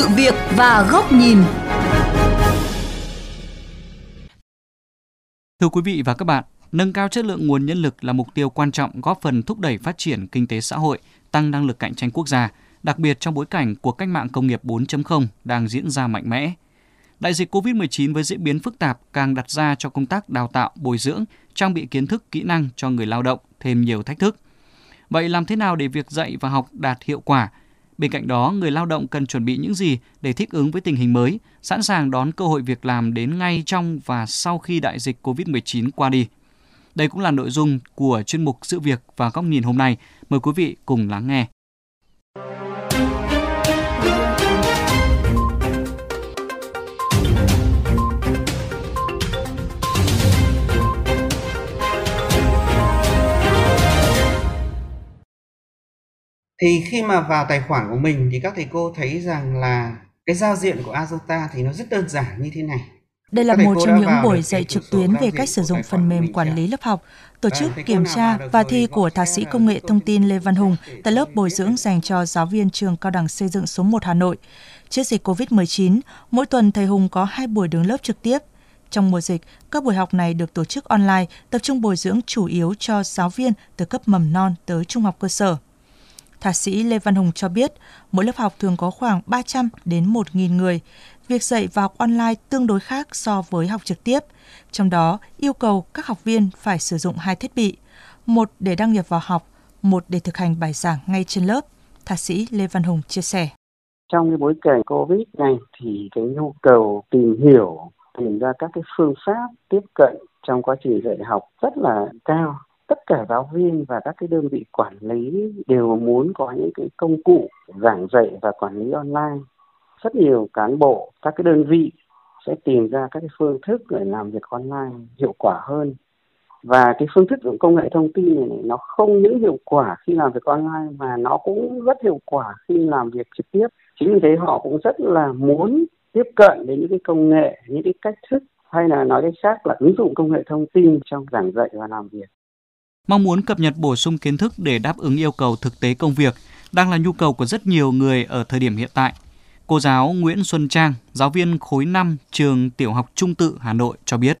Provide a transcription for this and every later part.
sự việc và góc nhìn. Thưa quý vị và các bạn, nâng cao chất lượng nguồn nhân lực là mục tiêu quan trọng góp phần thúc đẩy phát triển kinh tế xã hội, tăng năng lực cạnh tranh quốc gia, đặc biệt trong bối cảnh cuộc cách mạng công nghiệp 4.0 đang diễn ra mạnh mẽ. Đại dịch COVID-19 với diễn biến phức tạp càng đặt ra cho công tác đào tạo, bồi dưỡng, trang bị kiến thức, kỹ năng cho người lao động thêm nhiều thách thức. Vậy làm thế nào để việc dạy và học đạt hiệu quả? Bên cạnh đó, người lao động cần chuẩn bị những gì để thích ứng với tình hình mới, sẵn sàng đón cơ hội việc làm đến ngay trong và sau khi đại dịch COVID-19 qua đi. Đây cũng là nội dung của chuyên mục Sự việc và góc nhìn hôm nay. Mời quý vị cùng lắng nghe. Thì khi mà vào tài khoản của mình thì các thầy cô thấy rằng là cái giao diện của Azota thì nó rất đơn giản như thế này. Đây là một trong những buổi dạy trực tuyến về cách sử dụng phần mềm quản lý lớp học, tổ chức kiểm tra và thi của Thạc sĩ Công nghệ Thông tin Lê Văn Hùng tại lớp bồi dưỡng dành cho giáo viên trường Cao đẳng Xây dựng số 1 Hà Nội. Trước dịch COVID-19, mỗi tuần thầy Hùng có hai buổi đứng lớp trực tiếp. Trong mùa dịch, các buổi học này được tổ chức online, tập trung bồi dưỡng chủ yếu cho giáo viên từ cấp mầm non tới trung học cơ sở. Thạc sĩ Lê Văn Hùng cho biết, mỗi lớp học thường có khoảng 300 đến 1.000 người. Việc dạy và học online tương đối khác so với học trực tiếp. Trong đó, yêu cầu các học viên phải sử dụng hai thiết bị, một để đăng nhập vào học, một để thực hành bài giảng ngay trên lớp. Thạc sĩ Lê Văn Hùng chia sẻ. Trong cái bối cảnh Covid này thì cái nhu cầu tìm hiểu, tìm ra các cái phương pháp tiếp cận trong quá trình dạy học rất là cao tất cả giáo viên và các cái đơn vị quản lý đều muốn có những cái công cụ giảng dạy và quản lý online. Rất nhiều cán bộ các cái đơn vị sẽ tìm ra các cái phương thức để làm việc online hiệu quả hơn. Và cái phương thức dụng công nghệ thông tin này, này nó không những hiệu quả khi làm việc online mà nó cũng rất hiệu quả khi làm việc trực tiếp. Chính vì thế họ cũng rất là muốn tiếp cận đến những cái công nghệ những cái cách thức hay là nói cách khác là ứng dụng công nghệ thông tin trong giảng dạy và làm việc mong muốn cập nhật bổ sung kiến thức để đáp ứng yêu cầu thực tế công việc đang là nhu cầu của rất nhiều người ở thời điểm hiện tại. Cô giáo Nguyễn Xuân Trang, giáo viên khối 5 trường Tiểu học Trung Tự Hà Nội cho biết.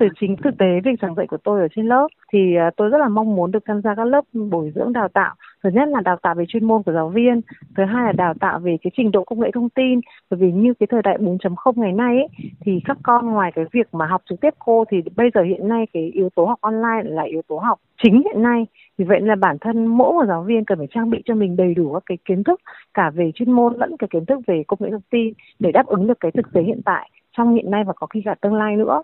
Từ chính thực tế việc giảng dạy của tôi ở trên lớp thì à, tôi rất là mong muốn được tham gia các lớp bồi dưỡng đào tạo thứ nhất là đào tạo về chuyên môn của giáo viên thứ hai là đào tạo về cái trình độ công nghệ thông tin. Bởi vì như cái thời đại 4.0 ngày nay ấy, thì các con ngoài cái việc mà học trực tiếp cô thì bây giờ hiện nay cái yếu tố học online là yếu tố học chính hiện nay. Vì vậy là bản thân mỗi một giáo viên cần phải trang bị cho mình đầy đủ các cái kiến thức cả về chuyên môn lẫn cái kiến thức về công nghệ thông tin để đáp ứng được cái thực tế hiện tại trong hiện nay và có khi cả tương lai nữa.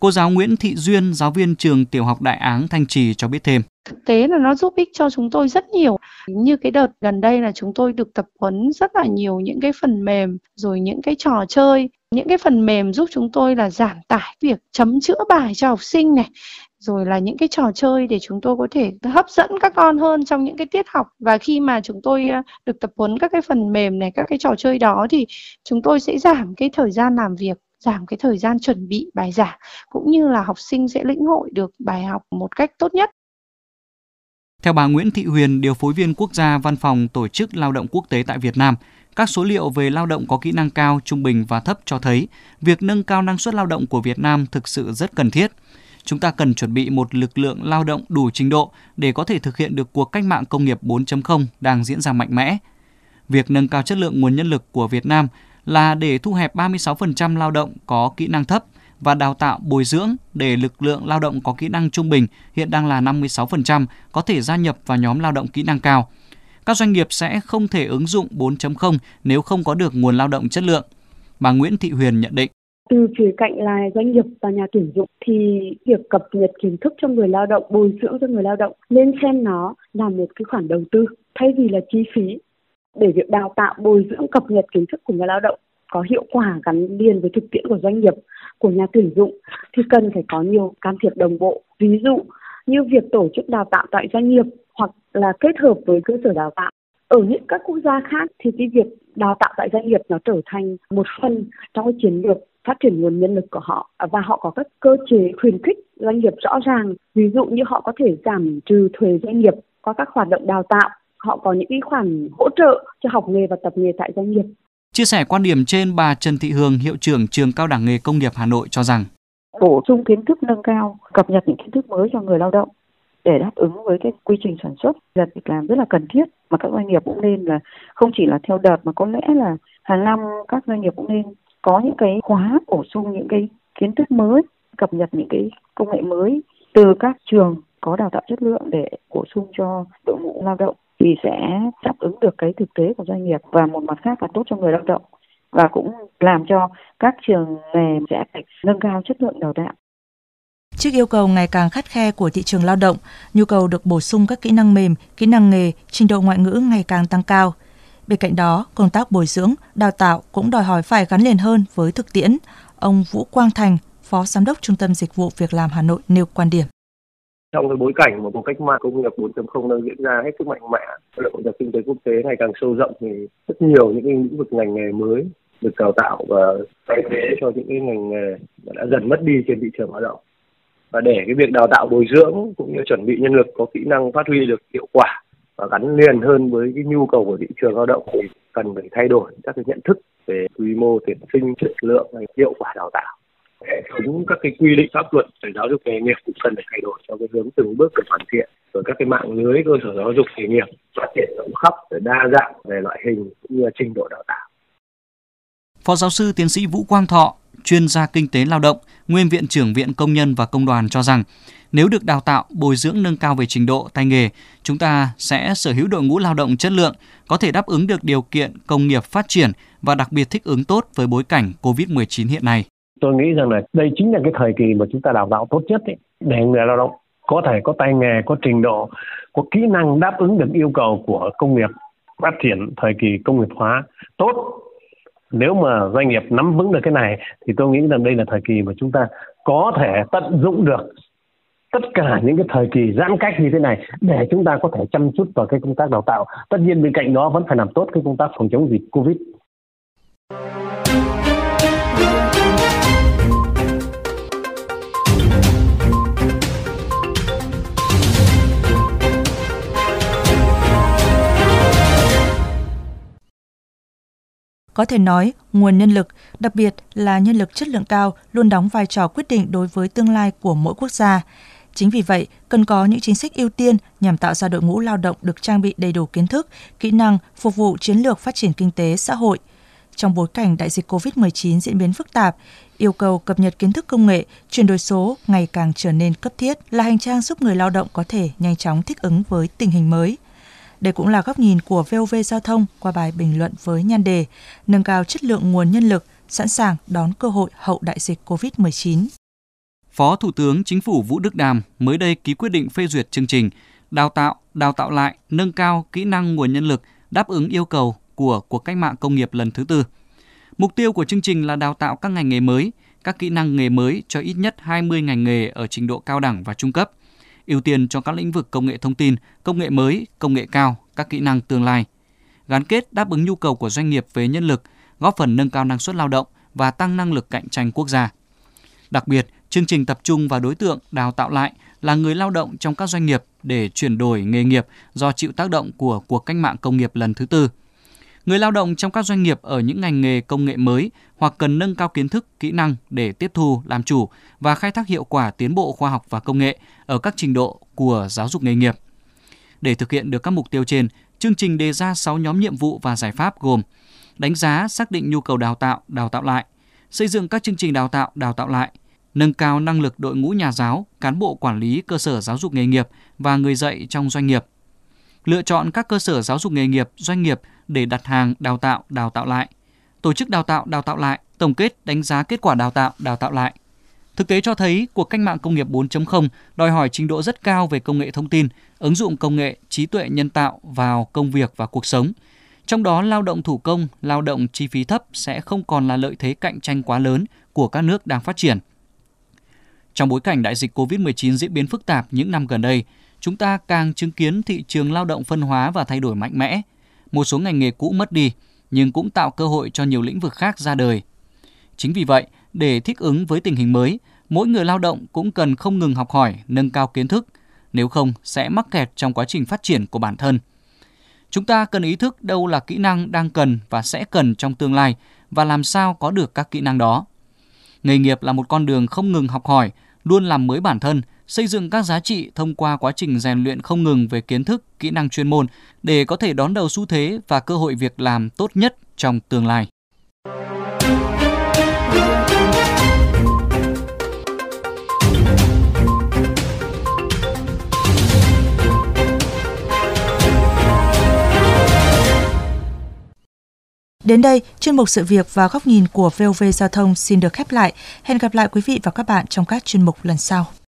Cô giáo Nguyễn Thị Duyên, giáo viên trường tiểu học Đại Áng Thanh Trì cho biết thêm. Thực tế là nó giúp ích cho chúng tôi rất nhiều. Như cái đợt gần đây là chúng tôi được tập huấn rất là nhiều những cái phần mềm, rồi những cái trò chơi, những cái phần mềm giúp chúng tôi là giảm tải việc chấm chữa bài cho học sinh này, rồi là những cái trò chơi để chúng tôi có thể hấp dẫn các con hơn trong những cái tiết học và khi mà chúng tôi ờ, được tập huấn các cái phần mềm này các cái trò chơi đó thì chúng tôi sẽ giảm cái thời gian làm việc giảm cái thời gian chuẩn bị bài giảng cũng như là học sinh sẽ lĩnh hội được bài học một cách tốt nhất. Theo bà Nguyễn Thị Huyền, điều phối viên quốc gia Văn phòng Tổ chức Lao động Quốc tế tại Việt Nam, các số liệu về lao động có kỹ năng cao, trung bình và thấp cho thấy việc nâng cao năng suất lao động của Việt Nam thực sự rất cần thiết. Chúng ta cần chuẩn bị một lực lượng lao động đủ trình độ để có thể thực hiện được cuộc cách mạng công nghiệp 4.0 đang diễn ra mạnh mẽ. Việc nâng cao chất lượng nguồn nhân lực của Việt Nam là để thu hẹp 36% lao động có kỹ năng thấp và đào tạo bồi dưỡng để lực lượng lao động có kỹ năng trung bình hiện đang là 56% có thể gia nhập vào nhóm lao động kỹ năng cao. Các doanh nghiệp sẽ không thể ứng dụng 4.0 nếu không có được nguồn lao động chất lượng. Bà Nguyễn Thị Huyền nhận định từ phía cạnh là doanh nghiệp và nhà tuyển dụng thì việc cập nhật kiến thức cho người lao động, bồi dưỡng cho người lao động nên xem nó là một cái khoản đầu tư thay vì là chi phí để việc đào tạo, bồi dưỡng, cập nhật kiến thức của người lao động có hiệu quả gắn liền với thực tiễn của doanh nghiệp, của nhà tuyển dụng thì cần phải có nhiều can thiệp đồng bộ. Ví dụ như việc tổ chức đào tạo tại doanh nghiệp hoặc là kết hợp với cơ sở đào tạo. Ở những các quốc gia khác thì cái việc đào tạo tại doanh nghiệp nó trở thành một phần trong cái chiến lược phát triển nguồn nhân lực của họ và họ có các cơ chế khuyến khích doanh nghiệp rõ ràng. Ví dụ như họ có thể giảm trừ thuế doanh nghiệp qua các hoạt động đào tạo. Họ có những cái khoản hỗ trợ cho học nghề và tập nghề tại doanh nghiệp. Chia sẻ quan điểm trên, bà Trần Thị Hương, hiệu trưởng trường Cao đẳng nghề công nghiệp Hà Nội cho rằng. Bổ sung kiến thức nâng cao, cập nhật những kiến thức mới cho người lao động để đáp ứng với cái quy trình sản xuất là việc làm rất là cần thiết. Mà các doanh nghiệp cũng nên là không chỉ là theo đợt mà có lẽ là hàng năm các doanh nghiệp cũng nên có những cái khóa bổ sung những cái kiến thức mới cập nhật những cái công nghệ mới từ các trường có đào tạo chất lượng để bổ sung cho đội ngũ lao động thì sẽ đáp ứng được cái thực tế của doanh nghiệp và một mặt khác là tốt cho người lao động và cũng làm cho các trường nghề sẽ phải nâng cao chất lượng đào tạo. Trước yêu cầu ngày càng khắt khe của thị trường lao động, nhu cầu được bổ sung các kỹ năng mềm, kỹ năng nghề, trình độ ngoại ngữ ngày càng tăng cao. Bên cạnh đó, công tác bồi dưỡng, đào tạo cũng đòi hỏi phải gắn liền hơn với thực tiễn. Ông Vũ Quang Thành, Phó Giám đốc Trung tâm Dịch vụ Việc làm Hà Nội nêu quan điểm. Trong cái bối cảnh mà cuộc cách mạng công nghiệp 4.0 đang diễn ra hết sức mạnh mẽ, hội nhập kinh tế quốc tế ngày càng sâu rộng thì rất nhiều những cái lĩnh vực ngành nghề mới được đào tạo và thay thế cho những cái ngành nghề đã dần mất đi trên thị trường lao động. Và để cái việc đào tạo bồi dưỡng cũng như chuẩn bị nhân lực có kỹ năng phát huy được hiệu quả và gắn liền hơn với cái nhu cầu của thị trường lao động thì cần phải thay đổi các cái nhận thức về quy mô tuyển sinh chất lượng và hiệu quả đào tạo hệ thống các cái quy định pháp luật về giáo dục nghề nghiệp cũng cần phải thay đổi theo cái hướng từng bước được hoàn thiện rồi các cái mạng lưới cơ sở giáo dục nghề nghiệp phát triển rộng khắp để đa dạng về loại hình cũng như là trình độ đào tạo Phó giáo sư tiến sĩ Vũ Quang Thọ, chuyên gia kinh tế lao động, nguyên viện trưởng Viện Công nhân và Công đoàn cho rằng, nếu được đào tạo, bồi dưỡng nâng cao về trình độ, tay nghề, chúng ta sẽ sở hữu đội ngũ lao động chất lượng, có thể đáp ứng được điều kiện công nghiệp phát triển và đặc biệt thích ứng tốt với bối cảnh COVID-19 hiện nay. Tôi nghĩ rằng là đây chính là cái thời kỳ mà chúng ta đào tạo tốt nhất ấy, để người lao động có thể có tay nghề, có trình độ, có kỹ năng đáp ứng được yêu cầu của công nghiệp phát triển thời kỳ công nghiệp hóa tốt. Nếu mà doanh nghiệp nắm vững được cái này thì tôi nghĩ rằng đây là thời kỳ mà chúng ta có thể tận dụng được tất cả những cái thời kỳ giãn cách như thế này để chúng ta có thể chăm chút vào cái công tác đào tạo. Tất nhiên bên cạnh đó vẫn phải làm tốt cái công tác phòng chống dịch covid. Có thể nói, nguồn nhân lực, đặc biệt là nhân lực chất lượng cao, luôn đóng vai trò quyết định đối với tương lai của mỗi quốc gia. Chính vì vậy, cần có những chính sách ưu tiên nhằm tạo ra đội ngũ lao động được trang bị đầy đủ kiến thức, kỹ năng phục vụ chiến lược phát triển kinh tế xã hội. Trong bối cảnh đại dịch COVID-19 diễn biến phức tạp, yêu cầu cập nhật kiến thức công nghệ, chuyển đổi số ngày càng trở nên cấp thiết là hành trang giúp người lao động có thể nhanh chóng thích ứng với tình hình mới – đây cũng là góc nhìn của VOV Giao thông qua bài bình luận với nhan đề Nâng cao chất lượng nguồn nhân lực, sẵn sàng đón cơ hội hậu đại dịch COVID-19. Phó Thủ tướng Chính phủ Vũ Đức Đàm mới đây ký quyết định phê duyệt chương trình đào tạo, đào tạo lại, nâng cao kỹ năng nguồn nhân lực đáp ứng yêu cầu của cuộc cách mạng công nghiệp lần thứ tư. Mục tiêu của chương trình là đào tạo các ngành nghề mới, các kỹ năng nghề mới cho ít nhất 20 ngành nghề ở trình độ cao đẳng và trung cấp, ưu tiên cho các lĩnh vực công nghệ thông tin, công nghệ mới, công nghệ cao, các kỹ năng tương lai. Gắn kết đáp ứng nhu cầu của doanh nghiệp về nhân lực, góp phần nâng cao năng suất lao động và tăng năng lực cạnh tranh quốc gia. Đặc biệt, chương trình tập trung vào đối tượng đào tạo lại là người lao động trong các doanh nghiệp để chuyển đổi nghề nghiệp do chịu tác động của cuộc cách mạng công nghiệp lần thứ tư. Người lao động trong các doanh nghiệp ở những ngành nghề công nghệ mới hoặc cần nâng cao kiến thức, kỹ năng để tiếp thu, làm chủ và khai thác hiệu quả tiến bộ khoa học và công nghệ ở các trình độ của giáo dục nghề nghiệp. Để thực hiện được các mục tiêu trên, chương trình đề ra 6 nhóm nhiệm vụ và giải pháp gồm đánh giá, xác định nhu cầu đào tạo, đào tạo lại, xây dựng các chương trình đào tạo, đào tạo lại, nâng cao năng lực đội ngũ nhà giáo, cán bộ quản lý cơ sở giáo dục nghề nghiệp và người dạy trong doanh nghiệp. Lựa chọn các cơ sở giáo dục nghề nghiệp, doanh nghiệp để đặt hàng đào tạo, đào tạo lại. Tổ chức đào tạo, đào tạo lại, tổng kết đánh giá kết quả đào tạo, đào tạo lại. Thực tế cho thấy cuộc cách mạng công nghiệp 4.0 đòi hỏi trình độ rất cao về công nghệ thông tin, ứng dụng công nghệ, trí tuệ nhân tạo vào công việc và cuộc sống. Trong đó lao động thủ công, lao động chi phí thấp sẽ không còn là lợi thế cạnh tranh quá lớn của các nước đang phát triển. Trong bối cảnh đại dịch COVID-19 diễn biến phức tạp những năm gần đây, chúng ta càng chứng kiến thị trường lao động phân hóa và thay đổi mạnh mẽ. Một số ngành nghề cũ mất đi, nhưng cũng tạo cơ hội cho nhiều lĩnh vực khác ra đời. Chính vì vậy, để thích ứng với tình hình mới, mỗi người lao động cũng cần không ngừng học hỏi, nâng cao kiến thức, nếu không sẽ mắc kẹt trong quá trình phát triển của bản thân. Chúng ta cần ý thức đâu là kỹ năng đang cần và sẽ cần trong tương lai và làm sao có được các kỹ năng đó. Nghề nghiệp là một con đường không ngừng học hỏi, luôn làm mới bản thân, xây dựng các giá trị thông qua quá trình rèn luyện không ngừng về kiến thức, kỹ năng chuyên môn để có thể đón đầu xu thế và cơ hội việc làm tốt nhất trong tương lai. Đến đây, chuyên mục sự việc và góc nhìn của VOV Giao thông xin được khép lại. Hẹn gặp lại quý vị và các bạn trong các chuyên mục lần sau.